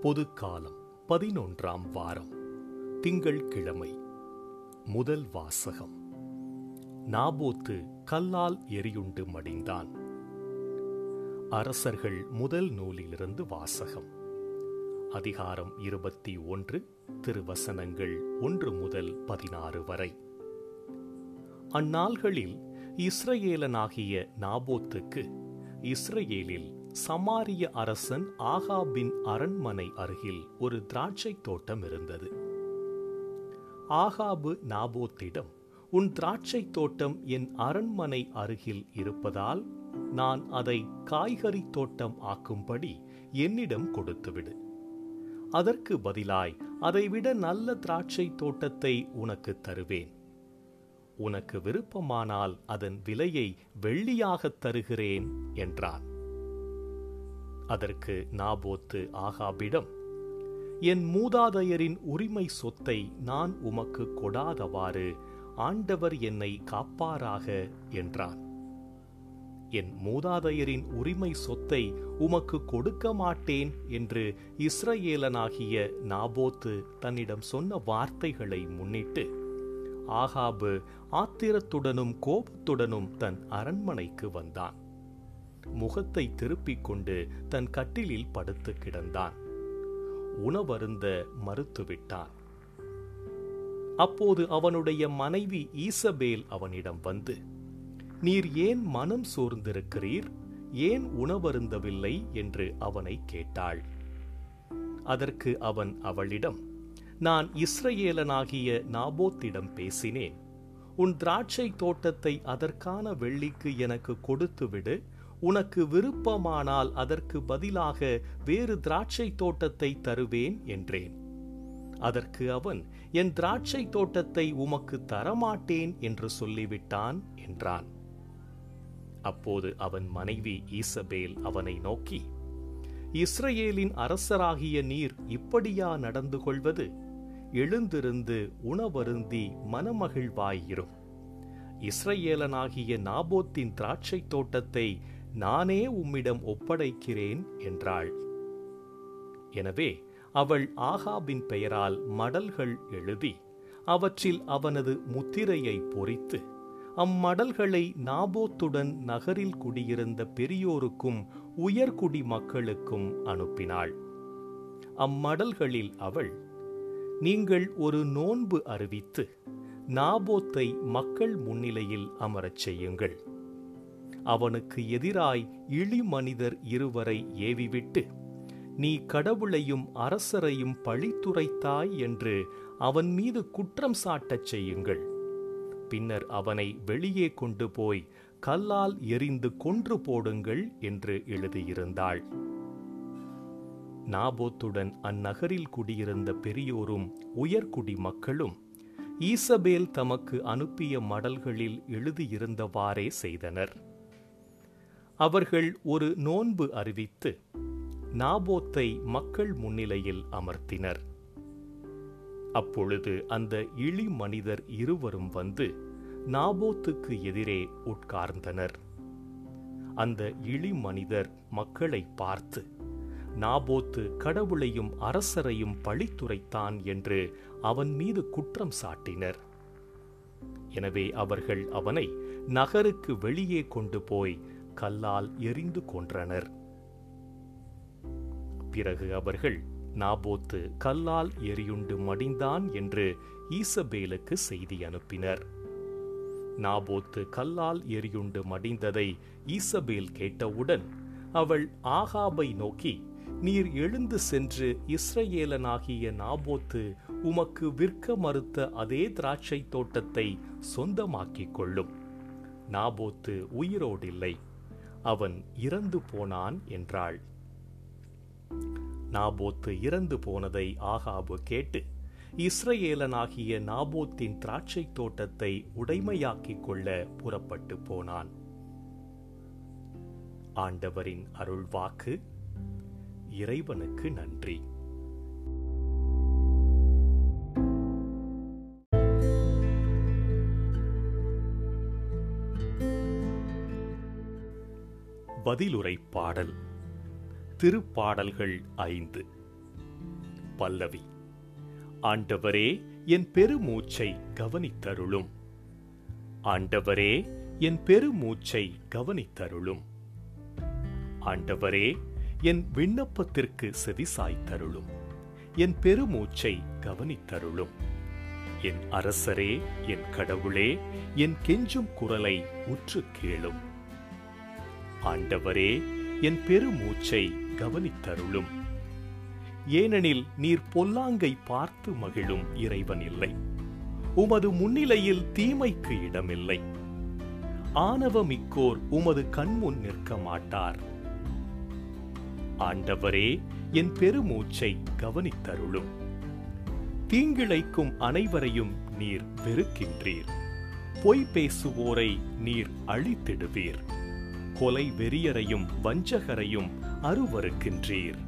பொதுக்காலம் பதினொன்றாம் வாரம். திங்கள் கிழமை. முதல் வாசகம். நாபோத்து கல்லால் எரியுண்டு மடிந்தான். அரசர்கள் முதல் நூலிலிருந்து வாசகம். அதிகாரம் இருபத்தி ஒன்று திருவசனங்கள் ஒன்று முதல் பதினாறு வரை. அந்நாள்களில் இஸ்ரேலனாகிய நாபோத்துக்கு இஸ்ரேலில் சமாரிய அரசன் ஆகாபின் அரண்மனை அருகில் ஒரு திராட்சை தோட்டம் இருந்தது. ஆகாபு நாபோத்திடம் உன் திராட்சை தோட்டம் என் அரண்மனை அருகில் இருப்பதால் நான் அதை காய்கறி தோட்டம் ஆக்கும்படி என்னிடம் கொடுத்துவிடு. அதற்கு பதிலாய் அதைவிட நல்ல திராட்சை தோட்டத்தை உனக்கு தருவேன். உனக்கு விருப்பமானால் அதன் விலையை வெள்ளியாகத் தருகிறேன் என்றான். அதற்கு நாபோத்து ஆகாபிடம் என் மூதாதையரின் உரிமை சொத்தை நான் உமக்கு கொடாதவாறு ஆண்டவர் என்னை காப்பாராக என்றான். என் மூதாதையரின் உரிமை சொத்தை உமக்கு கொடுக்க மாட்டேன் என்று இஸ்ரேலனாகிய நாபோத்து தன்னிடம் சொன்ன வார்த்தைகளை முன்னிட்டு ஆகாபு ஆத்திரத்துடனும் கோபத்துடனும் தன் அரண்மனைக்கு வந்தான். முகத்தை திருப்பிக் கொண்டு தன் கட்டிலில் படுத்து கிடந்தான். உணவருந்த மறுத்துவிட்டான். அப்போது அவனுடைய மனைவி ஈசபேல் அவனிடம் வந்து நீர் ஏன் மனம் சோர்ந்திருக்கிறீர்? ஏன் உணவருந்தவில்லை? என்று அவனை கேட்டாள். அதற்கு அவன் அவளிடம் நான் இஸ்ரேலனாகிய நாபோத்திடம் பேசினேன். உன் திராட்சை தோட்டத்தை அதற்கான வெள்ளிக்கு எனக்கு கொடுத்துவிடு. உனக்கு விருப்பமானால் அதற்கு பதிலாக வேறு திராட்சை தோட்டத்தை தருவேன் என்றேன். அதற்கு அவன் என் திராட்சை தோட்டத்தை உமக்கு தரமாட்டேன் என்று சொல்லிவிட்டான் என்றான். அப்போது அவன் மனைவி ஈசபேல் அவனை நோக்கி இஸ்ரேலின் அரசராகிய நீர் இப்படியா நடந்து கொள்வது? எழுந்திருந்து உணவருந்தி மனமகிழ்வாயிரும் இஸ்ரேலனாகிய நாபோத்தின் திராட்சை தோட்டத்தை நானே உம்மிடம் ஒப்படைக்கிறேன் என்றாள். எனவே அவள் ஆகாபின் பெயரால் மடல்கள் எழுதி அவற்றில் அவனது முத்திரையை பொறித்து அம்மடல்களை நாபோத்துடன் நகரில் குடியிருந்த பெரியோருக்கும் உயர்குடி மக்களுக்கும் அனுப்பினாள். அம்மடல்களில் அவள் நீங்கள் ஒரு நோன்பு அறிவித்து நாபோத்தை மக்கள் முன்னிலையில் அமரச் செய்யுங்கள். அவனுக்கு எதிராய் இழி மனிதர் இருவரை ஏவிவிட்டு நீ கடவுளையும் அரசரையும் பழித்துரைத்தாய் என்று அவன் மீது குற்றம் சாட்டச் செய்யுங்கள். பின்னர் அவனை வெளியே கொண்டு போய் கல்லால் எரிந்து கொன்று போடுங்கள் என்று எழுதியிருந்தாள். நாபோத்துடன் அந்நகரில் குடியிருந்த பெரியோரும் உயர்குடி மக்களும் ஈசபேல் தமக்கு அனுப்பிய மடல்களில் எழுதியிருந்தவாறே செய்தனர். அவர்கள் ஒரு நோன்பு அறிவித்து நாபோத்தை மக்கள் முன்னிலையில் அமர்த்தினர். அப்பொழுது அந்த இழி மனிதர் இருவரும் வந்து நாபோத்துக்கு எதிரே உட்கார்ந்தனர். அந்த இழி மனிதர் மக்களை பார்த்து நாபோத்து கடவுளையும் அரசரையும் பழித்துரைத்தான் என்று அவன் மீது குற்றம் சாட்டினர். எனவே அவர்கள் அவனை நகருக்கு வெளியே கொண்டு போய் கல்லால் எரிந்து கொன்றனர். பிறகு அவர்கள் நாபோத்து கல்லால் எரியுண்டு மடிந்தான் என்று ஈசபேலுக்கு செய்தி அனுப்பினர். நாபோத்து கல்லால் எரியுண்டு மடிந்ததை ஈசபேல் கேட்டவுடன் அவள் ஆகாபை நோக்கி நீர் எழுந்து சென்று இஸ்ரேலனாகிய நாபோத்து உமக்கு விற்க மறுத்த அதே திராட்சை தோட்டத்தை சொந்தமாக்கிக் கொள்ளும். நாபோத்து உயிரோடில்லை. அவன் இறந்து போனான் என்றாள். நாபோத்து இறந்து போனதை ஆகாபு கேட்டு இஸ்ரேலனாகிய நாபோத்தின் திராட்சை தோட்டத்தை உடைமையாக்கிக் கொள்ள புறப்பட்டு போனான். ஆண்டவரின் அருள்வாக்கு இறைவனுக்கு நன்றி. பதிலுரை பாடல். திருப்பாடல்கள் ஐந்து. பல்லவி ஆண்டவரே என் பெருமூச்சை கவனித்தருளும். ஆண்டவரே என் பெருமூச்சை கவனித்தருளும். ஆண்டவரே என் விண்ணப்பத்திற்கு செவிசாய்த்தருளும். என் பெருமூச்சை கவனித்தருளும். என் அரசரே என் கடவுளே என் கெஞ்சும் குரலை உற்று கேளும் ஆண்டவரே என் பெருமூச்சை கவனித்தருளும். ஏனெனில் நீர் பொல்லாங்கை பார்த்து மகிழும் இறைவன் இல்லை. உமது முன்னிலையில் தீமைக்கு இடமில்லை. ஆணவமிக்கோர் உமது கண்முன் நிற்க மாட்டார். ஆண்டவரே என் பெருமூச்சை கவனித்தருளும். தீங்கிழைக்கும் அனைவரையும் நீர் வெறுக்கின்றீர். பொய் பேசுவோரை நீர் அழித்திடுவீர். கொலை வெறியரையும் வஞ்சகரையும் அருவருக்கின்றீர்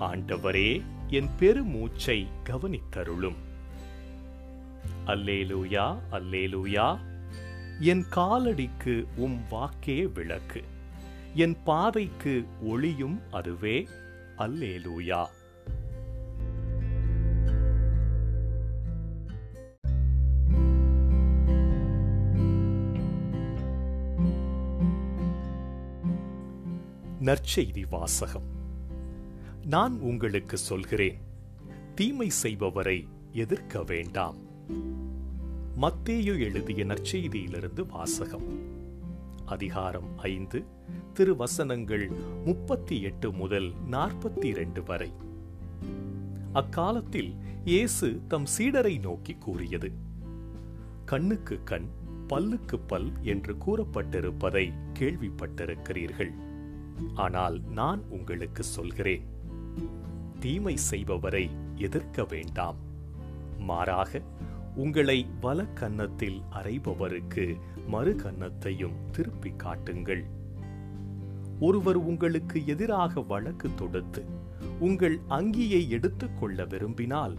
ஆண்டவரே என் பெருமூச்சை கவனித்தருளும். அல்லேலூயா அல்லேலூயா என் காலடிக்கு உம் வாக்கே விளக்கு. என் பாதைக்கு ஒளியும் அதுவே. அல்லேலூயா. நற்செய்தி வாசகம். நான் உங்களுக்கு சொல்கிறேன் தீமை செய்பவரை எதிர்க்க வேண்டாம். மத்தேயு எழுதிய நற்செய்தியிலிருந்து வாசகம். அதிகாரம் ஐந்து திருவசனங்கள் முப்பத்தி எட்டு முதல் நாற்பத்தி இரண்டு வரை. அக்காலத்தில் இயேசு தம் சீடரை நோக்கி கூறியது கண்ணுக்கு கண் பல்லுக்கு பல் என்று கூறப்பட்டிருப்பதை கேள்விப்பட்டிருக்கிறீர்கள். ஆனால் நான் உங்களுக்கு சொல்கிறேன் தீமை செய்பவரை எதிர்க்க வேண்டாம். மாறாக உங்களை வல கன்னத்தில் அறைபவருக்கு மறு கன்னத்தையும் திருப்பி காட்டுங்கள். ஒருவர் உங்களுக்கு எதிராக வழக்கு தொடுத்து உங்கள் அங்கியை எடுத்துக்கொள்ள விரும்பினால்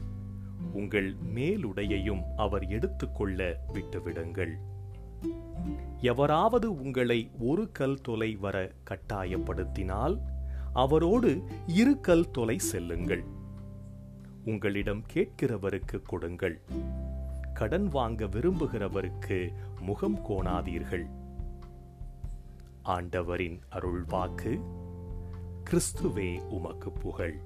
உங்கள் மேலுடையையும் அவர் எடுத்துக்கொள்ள விட்டுவிடுங்கள். எவராவது உங்களை ஒரு கல் தொலை வர கட்டாயப்படுத்தினால் அவரோடு இரு கல் தொலை செல்லுங்கள். உங்களிடம் கேட்கிறவருக்கு கொடுங்கள். கடன் வாங்க விரும்புகிறவருக்கு முகம் கோணாதீர்கள். ஆண்டவரின் அருள்வாக்கு கிறிஸ்துவே உமக்கு புகழ்.